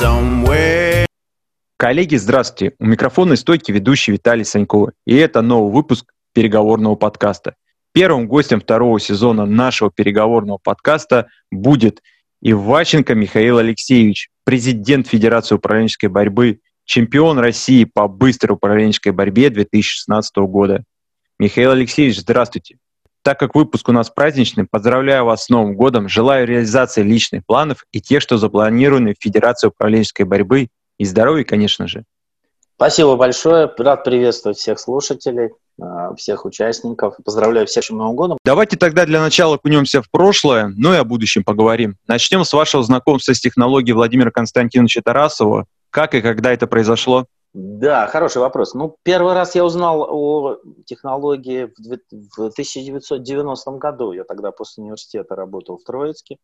somewhere. Коллеги, здравствуйте. У микрофона стойки ведущий Виталий Санькова. И это новый выпуск переговорного подкаста. Первым гостем второго сезона нашего переговорного подкаста будет Иваченко Михаил Алексеевич, президент Федерации управленческой борьбы, чемпион России по быстрой управленческой борьбе 2016 года. Михаил Алексеевич, здравствуйте. Так как выпуск у нас праздничный, поздравляю вас с Новым годом, желаю реализации личных планов и тех, что запланированы в Федерации управленческой борьбы и здоровья, конечно же. Спасибо большое. Рад приветствовать всех слушателей, а, всех участников. Поздравляю всех с Новым годом. Давайте тогда для начала окунемся в прошлое, ну и о будущем поговорим. Начнем с вашего знакомства с технологией Владимира Константиновича Тарасова. Как и когда это произошло? Да, хороший вопрос. Ну, первый раз я узнал о технологии в 1990 году. Я тогда после университета работал в Троицке,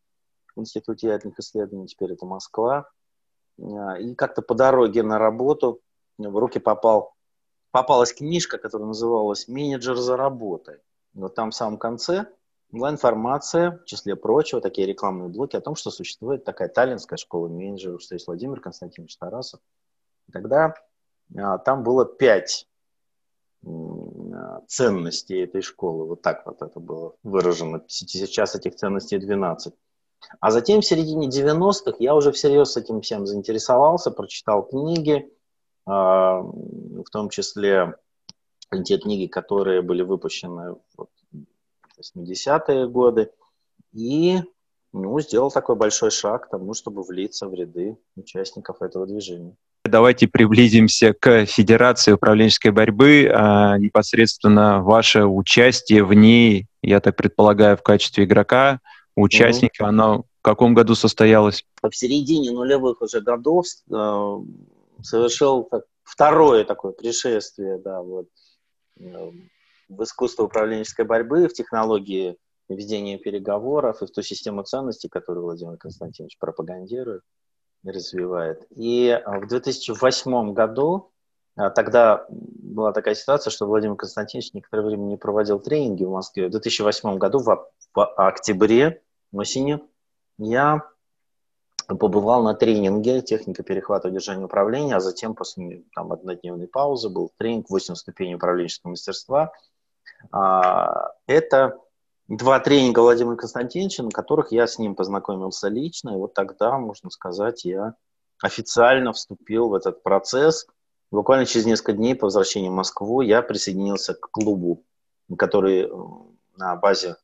в Институте ядерных исследований, теперь это Москва. А, и как-то по дороге на работу в руки попал, попалась книжка, которая называлась «Менеджер за работой». Вот там в самом конце была информация, в числе прочего, такие рекламные блоки о том, что существует такая таллинская школа менеджеров, что есть Владимир Константинович Тарасов. Тогда там было пять а, ценностей этой школы. Вот так вот это было выражено. Сейчас этих ценностей 12. А затем в середине 90-х я уже всерьез этим всем заинтересовался, прочитал книги, а, в том числе те книги, которые были выпущены в 80-е годы, и ну, сделал такой большой шаг к тому, чтобы влиться в ряды участников этого движения. Давайте приблизимся к Федерации управленческой борьбы, а непосредственно ваше участие в ней, я так предполагаю, в качестве игрока, участника, mm-hmm. она в каком году состоялась? В середине нулевых уже годов э, совершил так, второе такое пришествие, да, вот, э, в искусство управленческой борьбы, в технологии ведения переговоров и в ту систему ценностей, которую Владимир Константинович пропагандирует развивает. И э, в 2008 году э, Тогда была такая ситуация, что Владимир Константинович некоторое время не проводил тренинги в Москве. В 2008 году, в, октябре, осенью, я побывал на тренинге техника перехвата удержания управления, а затем после там, однодневной паузы был тренинг 8 ступеней управленческого мастерства. А, это два тренинга Владимира Константиновича, на которых я с ним познакомился лично, и вот тогда, можно сказать, я официально вступил в этот процесс. Буквально через несколько дней по возвращении в Москву я присоединился к клубу, который э, на базе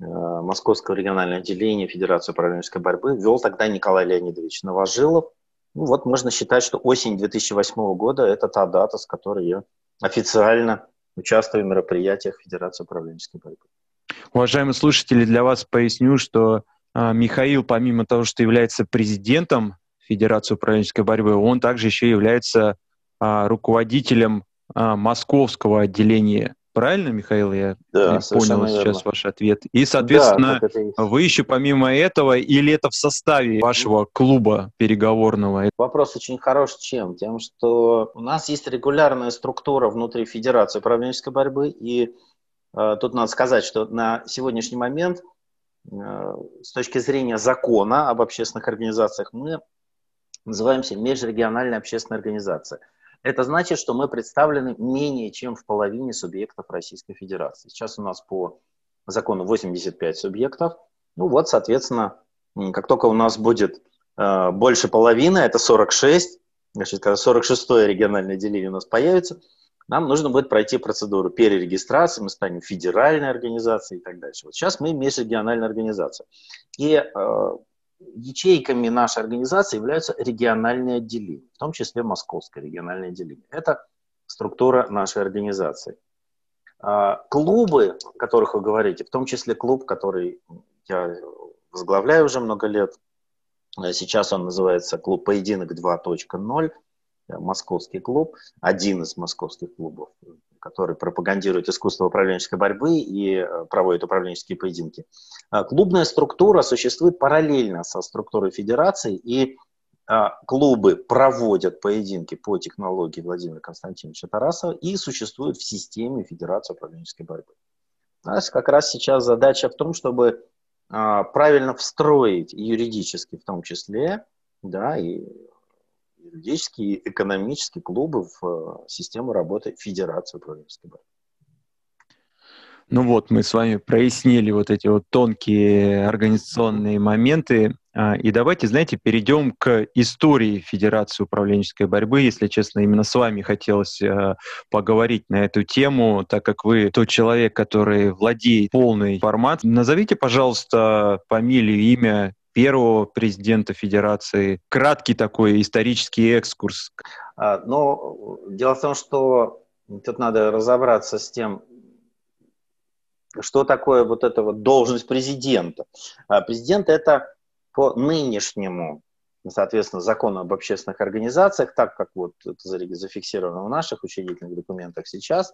Э, Московского регионального отделения Федерации управленческой борьбы вел тогда Николай Леонидович Новожилов. Ну, вот можно считать, что осень 2008 года – это та дата, с которой я официально участвую в мероприятиях Федерации управленческой борьбы. Уважаемые слушатели, для вас поясню, что а, Михаил, помимо того, что является президентом Федерации управленческой борьбы, он также еще является а, руководителем а, московского отделения Правильно, Михаил, я да, понял сейчас верно. ваш ответ. И, соответственно, да, вы еще помимо этого, или это в составе вашего клуба переговорного? Вопрос очень хорош чем? Тем, что у нас есть регулярная структура внутри Федерации управленческой борьбы, и тут надо сказать, что на сегодняшний момент э, с точки зрения закона об общественных организациях мы называемся межрегиональная общественная организация – это значит, что мы представлены менее чем в половине субъектов Российской Федерации. Сейчас у нас по закону 85 субъектов. Ну вот, соответственно, как только у нас будет э, больше половины, это 46, значит, когда 46-е региональное деление у нас появится, нам нужно будет пройти процедуру перерегистрации, мы станем федеральной организацией и так дальше. Вот сейчас мы межрегиональная организация. И э, ячейками нашей организации являются региональные отделения, в том числе Московское региональное отделение. Это структура нашей организации. А, клубы, о которых вы говорите, в том числе клуб, который я возглавляю уже много лет, а сейчас он называется клуб «Поединок 2.0», московский клуб, один из московских клубов который пропагандирует искусство управленческой борьбы и э, проводит управленческие поединки. А, клубная структура существует параллельно со структурой федерации, и клубы проводят поединки по технологии Владимира Константиновича Тарасова и существуют в системе Федерации управленческой борьбы. У нас как раз сейчас задача в том, чтобы правильно встроить юридически в том числе, да, и юридические и экономические клубы в э, систему работы Федерации управленческой борьбы. Ну вот, мы с вами прояснили вот эти вот тонкие организационные моменты. А, и давайте, знаете, перейдем к истории Федерации управленческой борьбы. Если честно, именно с вами хотелось э, поговорить на эту тему, так как вы тот человек, который владеет полной информацией. Назовите, пожалуйста, фамилию, имя первого президента Федерации. Краткий такой исторический экскурс. А, но дело в том, что тут надо разобраться с тем, что такое вот эта вот должность президента. А президент это по нынешнему, соответственно, закону об общественных организациях, так как вот это зафиксировано в наших учредительных документах сейчас,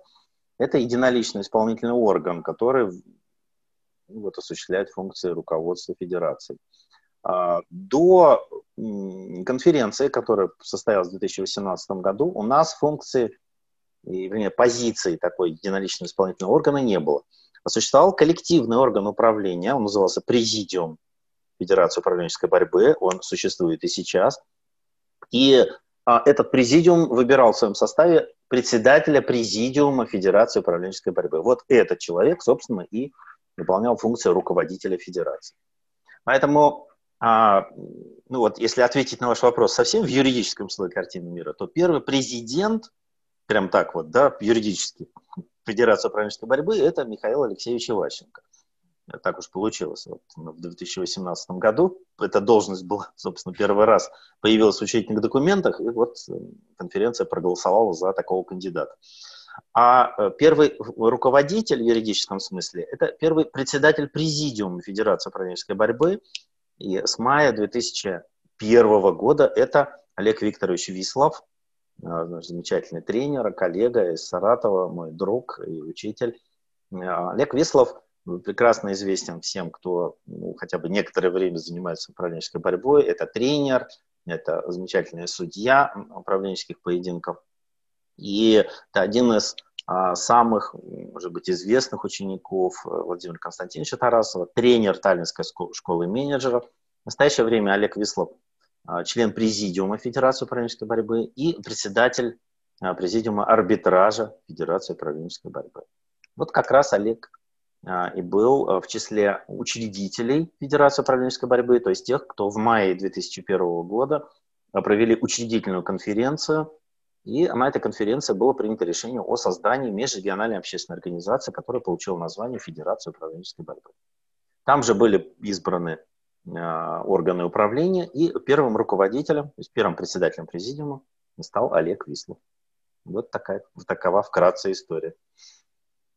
это единоличный исполнительный орган, который вот, осуществляет функции руководства федерации. А, до конференции, которая состоялась в 2018 году, у нас функции, вернее, позиции такой единоличного исполнительного органа не было. А существовал коллективный орган управления, он назывался Президиум Федерации управленческой борьбы, он существует и сейчас. И а, этот президиум выбирал в своем составе председателя Президиума Федерации управленческой борьбы. Вот этот человек, собственно, и выполнял функцию руководителя Федерации. Поэтому, а, ну вот, если ответить на ваш вопрос совсем в юридическом слое картины мира, то первый президент, прям так вот, да, юридически, Федерации управленческой борьбы, это Михаил Алексеевич Иващенко. Так уж получилось. Вот в 2018 году эта должность была, собственно, первый раз появилась в учредительных документах, и вот э, конференция проголосовала за такого кандидата. А э, первый руководитель в юридическом смысле – это первый председатель президиума Федерации управленческой борьбы. И с мая 2001 года это Олег Викторович Вислов, а, замечательный тренер, коллега из Саратова, мой друг и учитель. А, Олег Вислов прекрасно известен всем, кто ну, хотя бы некоторое время занимается управленческой борьбой. Это тренер, это замечательный судья управленческих поединков. И это один из самых, может быть, известных учеников э, Владимира Константиновича Тарасова, тренер Таллинской школы менеджеров. В настоящее время Олег Вислов а, член президиума Федерации управленческой борьбы и председатель а, президиума арбитража Федерации управленческой борьбы. Вот как раз Олег а, и был в числе учредителей Федерации управленческой борьбы, то есть тех, кто в мае 2001 года провели учредительную конференцию, и на этой конференции было принято решение о создании межрегиональной общественной организации, которая получила название Федерация управленческой борьбы. Там же были избраны а, органы управления, и первым руководителем, то есть первым председателем президиума стал Олег Вислов. Вот такая, такова вкратце история.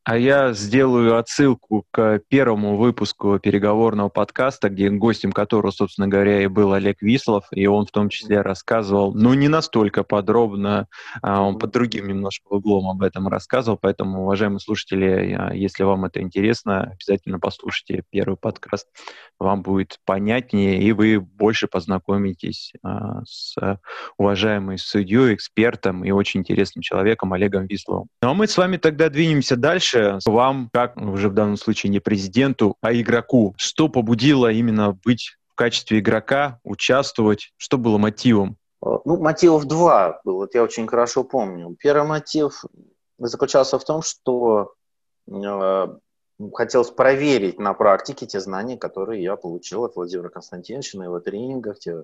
А я сделаю отсылку к первому выпуску переговорного подкаста, где гостем которого, собственно говоря, и был Олег Вислов, и он в том числе рассказывал, ну, не настолько подробно, а он под другим немножко углом об этом рассказывал, поэтому, уважаемые слушатели, если вам это интересно, обязательно послушайте первый подкаст, вам будет понятнее, и вы больше познакомитесь а, с уважаемой судьей, экспертом и очень интересным человеком Олегом Висловым. Ну, а мы с вами тогда двинемся дальше дальше вам, как уже в данном случае не президенту, а игроку, что побудило именно быть в качестве игрока, участвовать, что было мотивом? Ну, мотивов два было, вот я очень хорошо помню. Первый мотив заключался в том, что э, хотелось проверить на практике те знания, которые я получил от Владимира Константиновича на его тренингах, те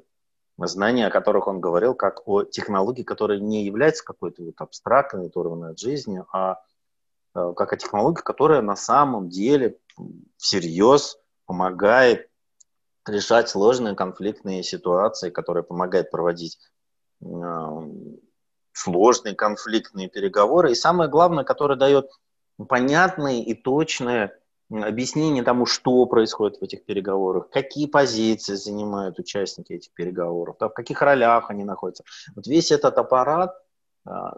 знания, о которых он говорил, как о технологии, которая не является какой-то вот абстрактной, оторванной от жизни, а Э, как о технологии, которая на самом деле всерьез помогает решать сложные конфликтные ситуации, которая помогает проводить э, сложные конфликтные переговоры. И самое главное, которая дает понятные и точные объяснение тому, что происходит в этих переговорах, какие позиции занимают участники этих переговоров, в каких ролях они находятся. Вот весь этот аппарат –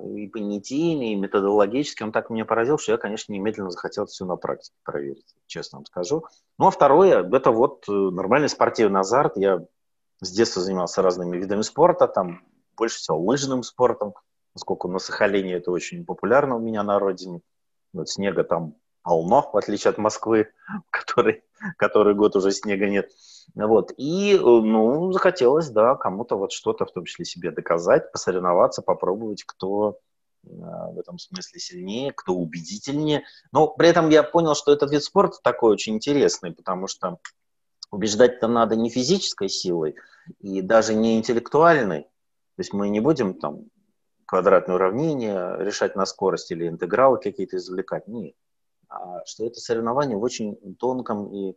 и понятийный, и методологически, он так меня поразил, что я, конечно, немедленно захотел все на практике проверить, честно вам скажу. Ну, а второе, это вот э, нормальный спортивный азарт. Я с детства занимался разными видами спорта, там больше всего лыжным спортом, поскольку на Сахалине это очень популярно у меня на родине. Вот снега там полно, в отличие от Москвы, который, который год уже снега нет. Вот. И, ну, захотелось, да, кому-то вот что-то, в том числе себе доказать, посоревноваться, попробовать, кто э, в этом смысле сильнее, кто убедительнее. Но при этом я понял, что этот вид спорта такой очень интересный, потому что убеждать-то надо не физической силой и даже не интеллектуальной. То есть мы не будем там квадратные уравнения решать на скорость или интегралы какие-то извлекать. Нет. А что это соревнование в очень тонком и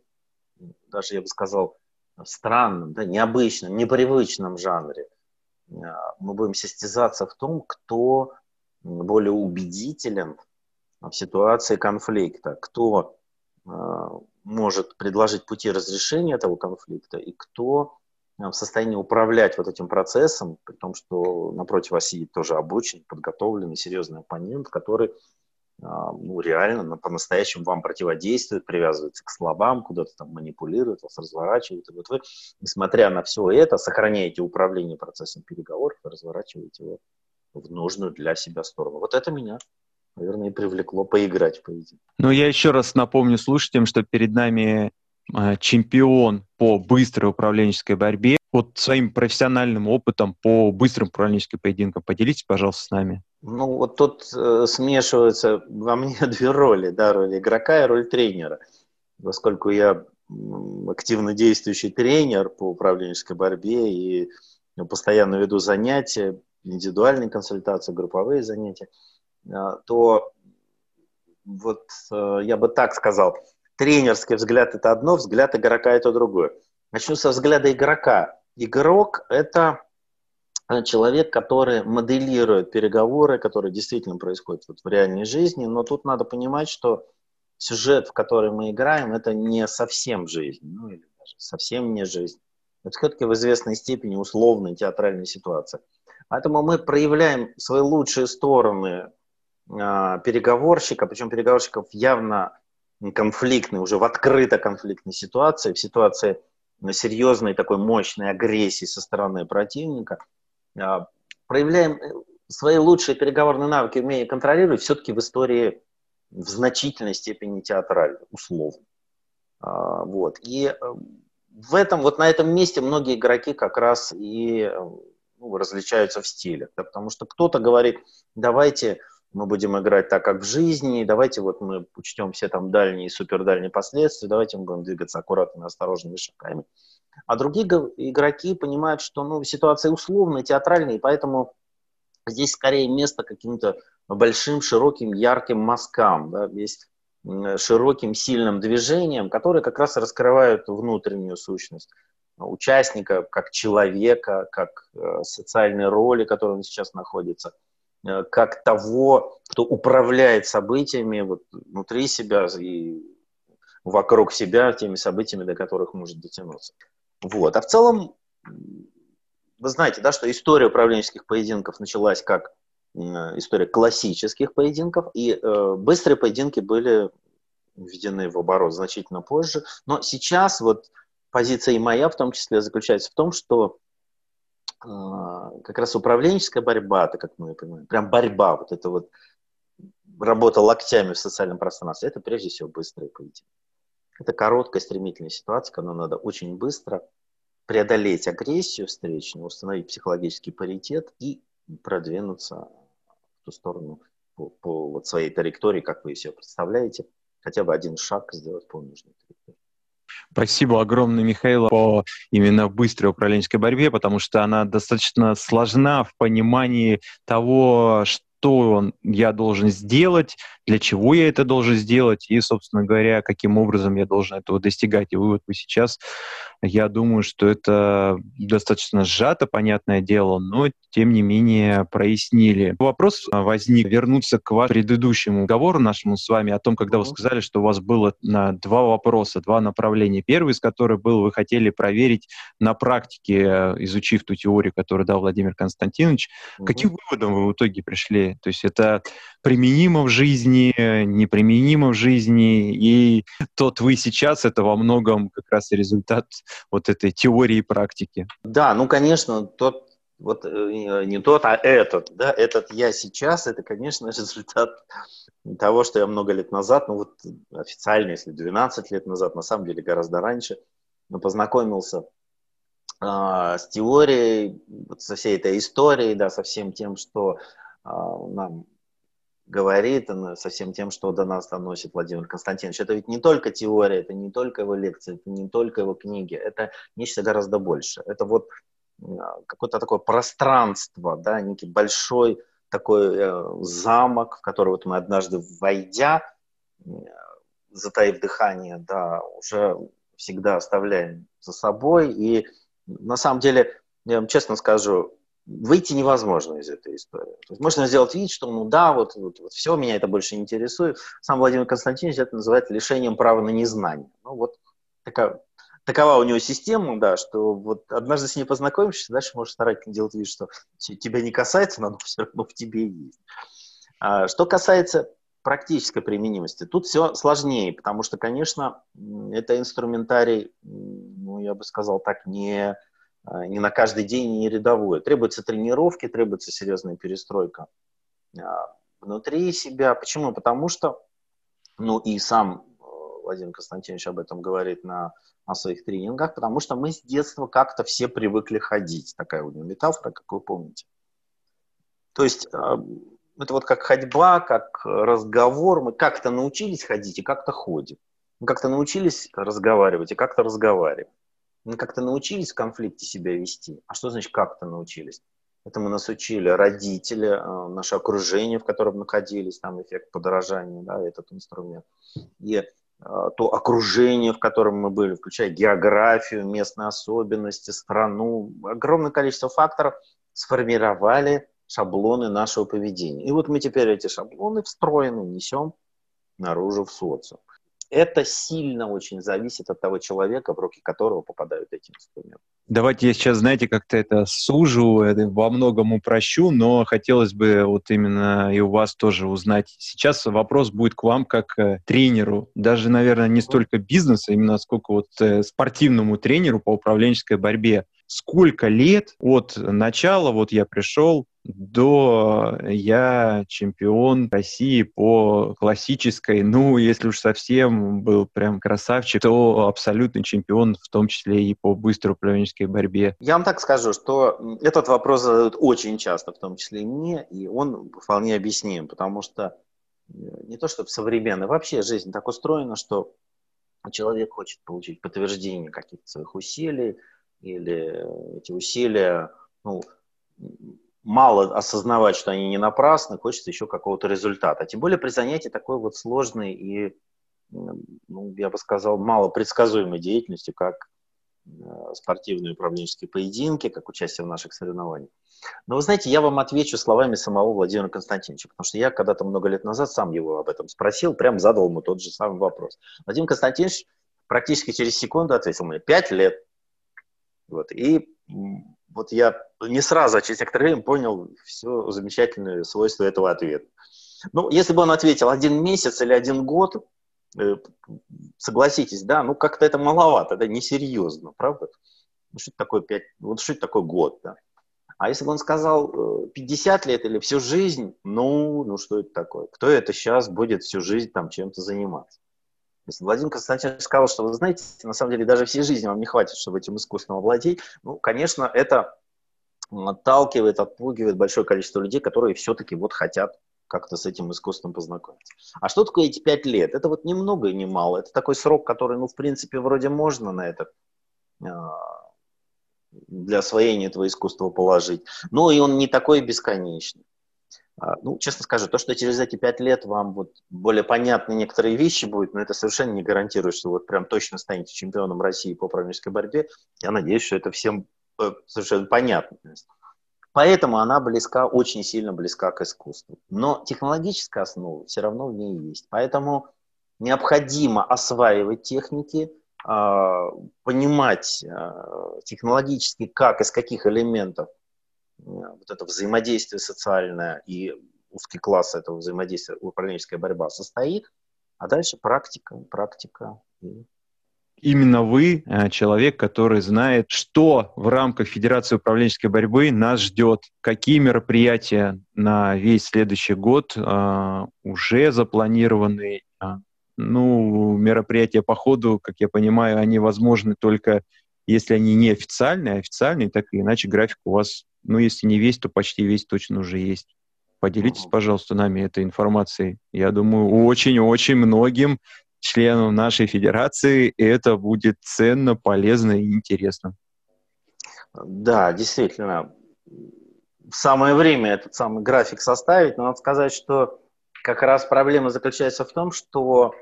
даже, я бы сказал, странном, да, необычном, непривычном жанре. А, мы будем состязаться в том, кто более убедителен в ситуации конфликта, кто а, может предложить пути разрешения этого конфликта и кто в состоянии управлять вот этим процессом, при том, что напротив вас сидит тоже обученный, подготовленный, серьезный оппонент, который ну, реально по-настоящему вам противодействует, привязывается к словам, куда-то там манипулирует, вас разворачивает. И вот вы, несмотря на все это, сохраняете управление процессом переговоров и разворачиваете его в нужную для себя сторону. Вот это меня, наверное, и привлекло поиграть в поединок. Ну, я еще раз напомню слушателям, что перед нами а, чемпион по быстрой управленческой борьбе. Вот своим профессиональным опытом по быстрым управленческим поединкам поделитесь, пожалуйста, с нами. Ну, вот тут э, смешиваются во мне две роли, да, роль игрока и роль тренера. Поскольку я активно действующий тренер по управленческой борьбе и ну, постоянно веду занятия, индивидуальные консультации, групповые занятия, э, то вот э, я бы так сказал, тренерский взгляд – это одно, взгляд игрока – это другое. Начну со взгляда игрока. Игрок – это человек, который моделирует переговоры, которые действительно происходят вот в реальной жизни, но тут надо понимать, что сюжет, в который мы играем, это не совсем жизнь, ну или даже совсем не жизнь. Это все-таки в известной степени условная театральная ситуация. Поэтому мы проявляем свои лучшие стороны э, переговорщика, причем переговорщиков явно конфликтной, уже в открыто конфликтной ситуации, в ситуации серьезной такой мощной агрессии со стороны противника – проявляем э, свои лучшие переговорные навыки, умея контролировать, все-таки в истории в значительной степени театрально, условно. А, вот. И э, в этом, вот на этом месте многие игроки как раз и э, ну, различаются в стиле. Да, потому что кто-то говорит, давайте мы будем играть так, как в жизни, давайте вот мы учтем все там дальние и супердальние последствия, давайте мы будем двигаться аккуратными, осторожными шагами. А другие игроки понимают, что ну, ситуация условная, театральная, и поэтому здесь скорее место каким-то большим, широким, ярким мазкам, да, есть широким, сильным движением, которые как раз раскрывают внутреннюю сущность участника, как человека, как э, социальной роли, в которой он сейчас находится, э, как того, кто управляет событиями вот, внутри себя и вокруг себя, теми событиями, до которых может дотянуться. Вот. А в целом, вы знаете, да, что история управленческих поединков началась как история классических поединков, и э, быстрые поединки были введены в оборот значительно позже. Но сейчас вот позиция и моя в том числе заключается в том, что э, как раз управленческая борьба, это как мы понимаем, прям борьба, вот это вот работа локтями в социальном пространстве, это прежде всего быстрые поединки. Это короткая, стремительная ситуация, когда надо очень быстро преодолеть агрессию встречную, установить психологический паритет и продвинуться в ту сторону по, по вот своей траектории, как вы себе представляете, хотя бы один шаг сделать по нужной траектории. Спасибо огромное, Михаил, по именно быстрой управленческой борьбе, потому что она достаточно сложна в понимании того, что я должен сделать, для чего я это должен сделать и, собственно говоря, каким образом я должен этого достигать. И вы вот вы сейчас, я думаю, что это достаточно сжато, понятное дело, но тем не менее прояснили. Вопрос возник вернуться к вашему предыдущему разговору нашему с вами о том, когда вы сказали, что у вас было на два вопроса, два направления. Первый из которых был, вы хотели проверить на практике, изучив ту теорию, которую дал Владимир Константинович, угу. каким выводом вы в итоге пришли? То есть это применимо в жизни, неприменимо в жизни, и тот вы сейчас, это во многом как раз результат вот этой теории и практики. Да, ну, конечно, тот вот э, не тот, а этот, да, этот я сейчас, это, конечно, результат того, что я много лет назад, ну вот официально, если 12 лет назад, на самом деле гораздо раньше, но познакомился а, с теорией, вот со всей этой историей, да, со всем тем, что а, нам говорит, со всем тем, что до нас доносит Владимир Константинович. Это ведь не только теория, это не только его лекции, это не только его книги, это нечто гораздо больше. Это вот а, какое-то такое пространство, да, некий большой такой э, замок, в который вот мы однажды войдя, э, затаив дыхание, да, уже всегда оставляем за собой. И на самом деле, я вам честно скажу, выйти невозможно из этой истории. То есть можно сделать вид, что ну да, вот, вот, вот все, меня это больше интересует. Сам Владимир Константинович это называет лишением права на незнание. Ну вот такая, такова у него система, да, что вот однажды с ней познакомишься, дальше можешь старательно делать вид, что тебя не касается, но оно все равно в тебе есть. А, что касается практической применимости, тут все сложнее, потому что, конечно, это инструментарий, ну, я бы сказал так, не, не на каждый день, не рядовой. Требуются тренировки, требуется серьезная перестройка а, внутри себя. Почему? Потому что, ну и сам э, Владимир Константинович об этом говорит на на своих тренингах, потому что мы с детства как-то все привыкли ходить. Такая у него метафора, как вы помните. То есть а, это вот как ходьба, как разговор. Мы как-то научились ходить и как-то ходим. Мы как-то научились разговаривать и как-то разговариваем. Мы как-то научились в конфликте себя вести. А что значит как-то научились? Это мы нас учили родители, а, наше окружение, в котором находились, там эффект подорожания, да, этот инструмент. И а, то окружение, в котором мы были, включая географию, местные особенности, страну, огромное количество факторов сформировали шаблоны нашего поведения. И вот мы теперь эти шаблоны встроены несем наружу в социум это сильно очень зависит от того человека, в руки которого попадают эти инструменты. Давайте я сейчас, знаете, как-то это сужу, это во многом упрощу, но хотелось бы вот именно и у вас тоже узнать. Сейчас вопрос будет к вам как э, тренеру, даже, наверное, не столько бизнеса, именно сколько вот э, спортивному тренеру по управленческой борьбе. Сколько лет от начала, вот я пришел, до я чемпион России по классической, ну, если уж совсем был прям красавчик, то абсолютный чемпион, в том числе и по быстрой управленческой борьбе. Я вам так скажу, что этот вопрос задают очень часто, в том числе и мне, и он вполне объясним, потому что э, не то чтобы современная, вообще жизнь так устроена, что человек хочет получить подтверждение каких-то своих усилий, или эти усилия, ну, мало осознавать, что они не напрасны, хочется еще какого-то результата. Тем более при занятии такой вот сложной и, ну, я бы сказал, мало предсказуемой деятельностью, как э, спортивные управленческие поединки, как участие в наших соревнованиях. Но вы знаете, я вам отвечу словами самого Владимира Константиновича, потому что я когда-то много лет назад сам его об этом спросил, прям задал ему тот же самый вопрос. Владимир Константинович практически через секунду ответил мне, пять лет. Вот. И вот я не сразу, а через некоторое время понял все замечательные свойства этого ответа. Ну, если бы он ответил один месяц или один год, э, согласитесь, да, ну как-то это маловато, это несерьезно, правда? Ну, что такое пять, вот что такое год, да? А если бы он сказал 50 э, лет или всю жизнь, ну, ну что это такое? Кто это сейчас будет всю жизнь там чем-то заниматься? Владимир Константинович сказал, что, вы знаете, на самом деле даже всей жизни вам не хватит, чтобы этим искусством овладеть, ну, конечно, это отталкивает, отпугивает большое количество людей, которые все-таки вот хотят как-то с этим искусством познакомиться. А что такое эти пять лет? Это вот ни много и ни мало. Это такой срок, который, ну, в принципе, вроде можно на это а, для освоения этого искусства положить. Но и он не такой бесконечный. А, ну, честно скажу, то, что через эти пять лет вам вот более понятны некоторые вещи будут, но это совершенно не гарантирует, что вот прям точно станете чемпионом России по управленческой борьбе. Я надеюсь, что это всем э, совершенно понятно. Поэтому она близка, очень сильно близка к искусству. Но технологическая основа все равно в ней есть. Поэтому необходимо осваивать техники, а, понимать а, технологически, как, из каких элементов вот это взаимодействие социальное и узкий класс этого взаимодействия, управленческая борьба состоит, а дальше практика, практика именно вы э, человек, который знает, что в рамках Федерации управленческой борьбы нас ждет, какие мероприятия на весь следующий год э, уже запланированы. Ну, мероприятия по ходу, как я понимаю, они возможны только если они не официальные, а официальные, так или иначе график у вас, ну, если не весь, то почти весь точно уже есть. Поделитесь, пожалуйста, нами этой информацией. Я думаю, очень-очень многим членам нашей федерации, это будет ценно, полезно и интересно. Да, действительно. Самое время этот самый график составить, но надо сказать, что как раз проблема заключается в том, что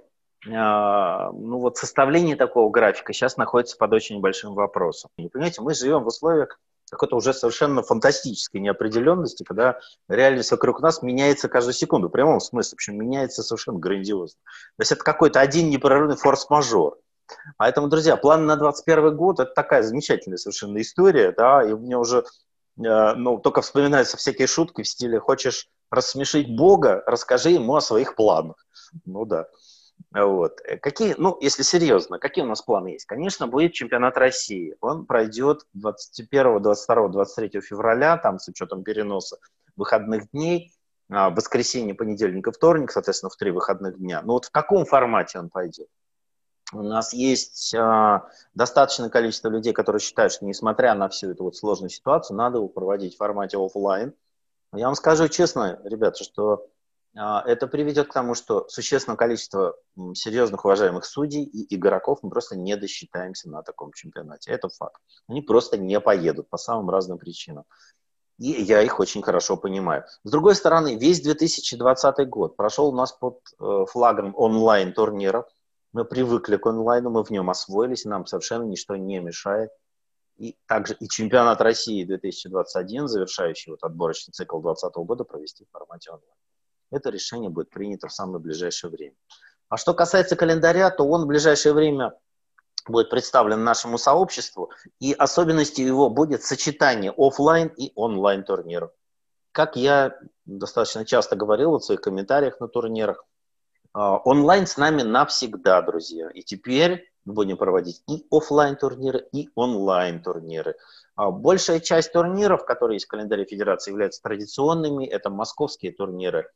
ну вот составление такого графика сейчас находится под очень большим вопросом. И, понимаете, мы живем в условиях какой-то уже совершенно фантастической неопределенности, когда реальность вокруг нас меняется каждую секунду, в прямом смысле, причем меняется совершенно грандиозно. То есть это какой-то один непрерывный форс-мажор. Поэтому, друзья, план на 2021 год – это такая замечательная совершенно история, да, и у меня уже, э, ну, только вспоминаются всякие шутки в стиле «хочешь рассмешить Бога, расскажи ему о своих планах». Ну да. Вот. Э, какие, ну, если серьезно, какие у нас планы есть? Конечно, будет чемпионат России. Он пройдет 21, 22, 23 февраля, там с учетом переноса выходных дней, а, воскресенье, понедельник и вторник, соответственно, в три выходных дня. Но вот в каком формате он пойдет? У нас есть э, достаточное количество людей, которые считают, что несмотря на всю эту вот сложную ситуацию, надо его проводить в формате офлайн. Я вам скажу честно, ребята, что это приведет к тому, что существенное количество серьезных уважаемых судей и игроков мы просто не досчитаемся на таком чемпионате. Это факт. Они просто не поедут по самым разным причинам. И я их очень хорошо понимаю. С другой стороны, весь 2020 год прошел у нас под э, флагом онлайн-турниров. Мы привыкли к онлайну, мы в нем освоились, нам совершенно ничто не мешает. И также и чемпионат России 2021, завершающий вот отборочный цикл 2020 года, провести в формате онлайн это решение будет принято в самое ближайшее время. А что касается календаря, то он в ближайшее время будет представлен нашему сообществу, и особенностью его будет сочетание офлайн и онлайн турниров. Как я достаточно часто говорил в своих комментариях на турнирах, а, онлайн с нами навсегда, друзья. И теперь будем проводить и офлайн турниры, и онлайн турниры. А, большая часть турниров, которые есть в календаре Федерации, являются традиционными. Это московские турниры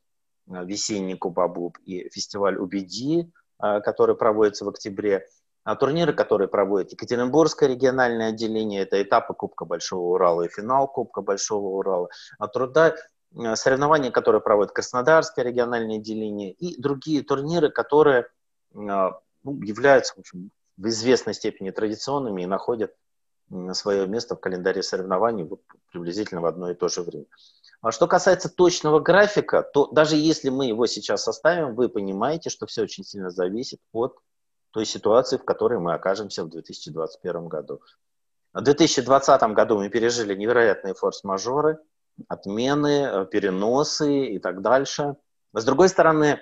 весенний Кубабуб и фестиваль Убеди, э, который проводится в октябре. А турниры, которые проводит Екатеринбургское региональное отделение, это этапы Кубка Большого Урала и финал Кубка Большого Урала. А труда э, соревнования, которые проводит Краснодарское региональное отделение и другие турниры, которые ну, являются в, общем, в известной степени традиционными и находят свое место в календаре соревнований приблизительно в одно и то же время. А что касается точного графика, то даже если мы его сейчас составим, вы понимаете, что все очень сильно зависит от той ситуации, в которой мы окажемся в 2021 году. В 2020 году мы пережили невероятные форс-мажоры, отмены, э, переносы и так дальше. С другой стороны,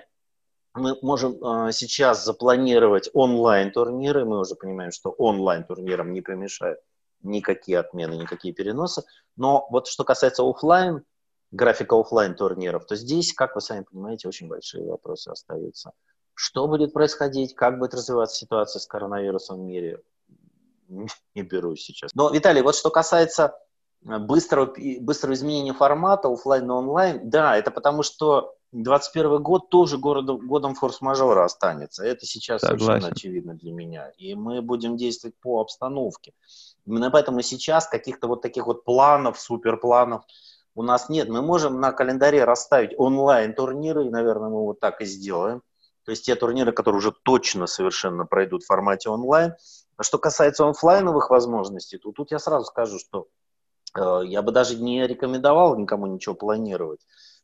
мы можем э, сейчас запланировать онлайн-турниры. Мы уже понимаем, что онлайн-турнирам не помешают никакие отмены, никакие переносы. Но вот что касается офлайн, графика офлайн турниров, то здесь, как вы сами понимаете, очень большие вопросы остаются. Что будет происходить, как будет развиваться ситуация с коронавирусом в мире, не берусь сейчас. Но, Виталий, вот что касается э, быстрого, быстрого изменения формата офлайн на онлайн, да, это потому что 2021 год тоже городом, годом форс-мажора останется. Это сейчас Согласен. совершенно очевидно для меня. И мы будем действовать по обстановке. Именно поэтому сейчас каких-то вот таких вот планов, суперпланов у нас нет. Мы можем на календаре расставить онлайн-турниры, и, наверное, мы вот так и сделаем. То есть те турниры, которые уже точно совершенно пройдут в формате онлайн. А что касается офлайновых возможностей, то тут я сразу скажу, что э, я бы даже не рекомендовал никому ничего планировать.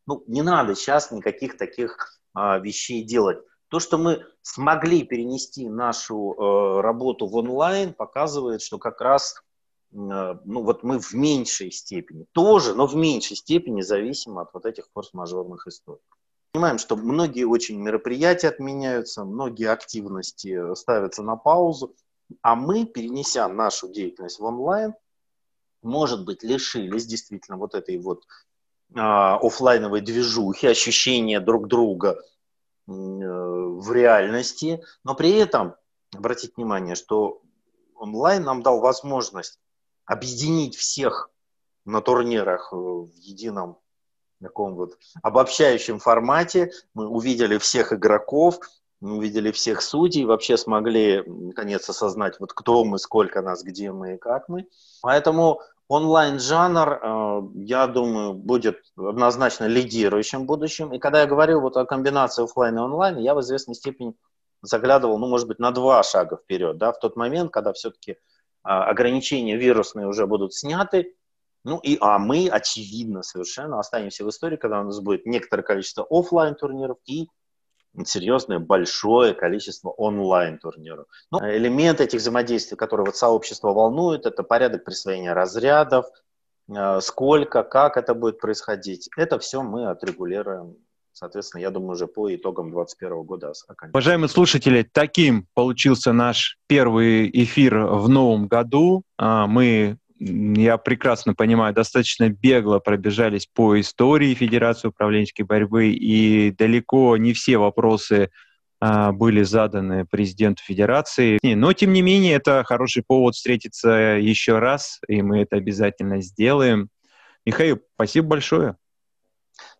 Ну, не надо сейчас никаких таких э, вещей делать. То, что мы смогли перенести нашу э, работу в онлайн, показывает, что как раз Э, ну вот мы в меньшей степени, тоже, но в меньшей степени зависим от вот этих форс-мажорных историй. Понимаем, что многие очень мероприятия отменяются, многие активности ставятся на паузу, а мы, перенеся нашу деятельность в онлайн, может быть, лишились действительно вот этой вот э, офлайновой движухи, ощущения друг друга э, в реальности, но при этом обратить внимание, что онлайн нам дал возможность объединить всех на турнирах э, в едином таком вот обобщающем формате. Мы увидели всех игроков, мы увидели всех судей, вообще смогли наконец осознать, вот кто мы, сколько нас, где мы и как мы. Поэтому онлайн-жанр, э, я думаю, будет однозначно лидирующим в будущем. И когда я говорил вот о комбинации офлайн и онлайн, я в известной степени заглядывал, ну, может быть, на два шага вперед, да, в тот момент, когда все-таки а, ограничения вирусные уже будут сняты, ну и, а мы, очевидно, совершенно останемся в истории, когда у нас будет некоторое количество офлайн турниров и серьезное большое количество онлайн турниров. Ну, элемент этих взаимодействий, которые вот сообщество волнует, это порядок присвоения разрядов, э, сколько, как это будет происходить. Это все мы отрегулируем Соответственно, я думаю, уже по итогам 2021 года Уважаемые слушатели, таким получился наш первый эфир в новом году. А, мы я прекрасно понимаю, достаточно бегло пробежались по истории Федерации управленческой борьбы, и далеко не все вопросы а, были заданы президенту Федерации. Но, тем не менее, это хороший повод встретиться еще раз, и мы это обязательно сделаем. Михаил, спасибо большое.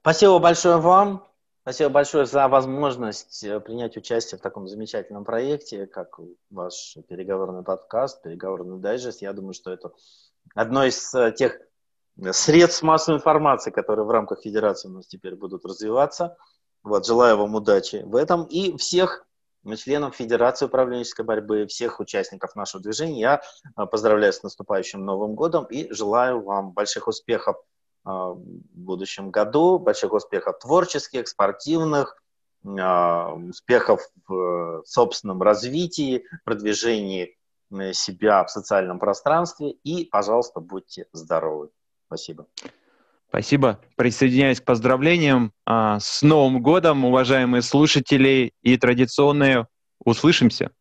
Спасибо большое вам. Спасибо большое за возможность э, принять участие в таком замечательном проекте, как ваш переговорный подкаст, переговорный дайджест. Я думаю, что это одно из э, тех средств массовой информации, которые в рамках Федерации у нас теперь будут развиваться. Вот, желаю вам удачи в этом и всех членов Федерации управленческой борьбы, всех участников нашего движения. Я э, поздравляю с наступающим Новым годом и желаю вам больших успехов э, в будущем году, больших успехов творческих, спортивных, успехов в собственном развитии, продвижении Э, себя в социальном пространстве. И, пожалуйста, будьте здоровы. Спасибо. Спасибо. Присоединяюсь к поздравлениям. А, с Новым годом, уважаемые слушатели, и традиционные услышимся.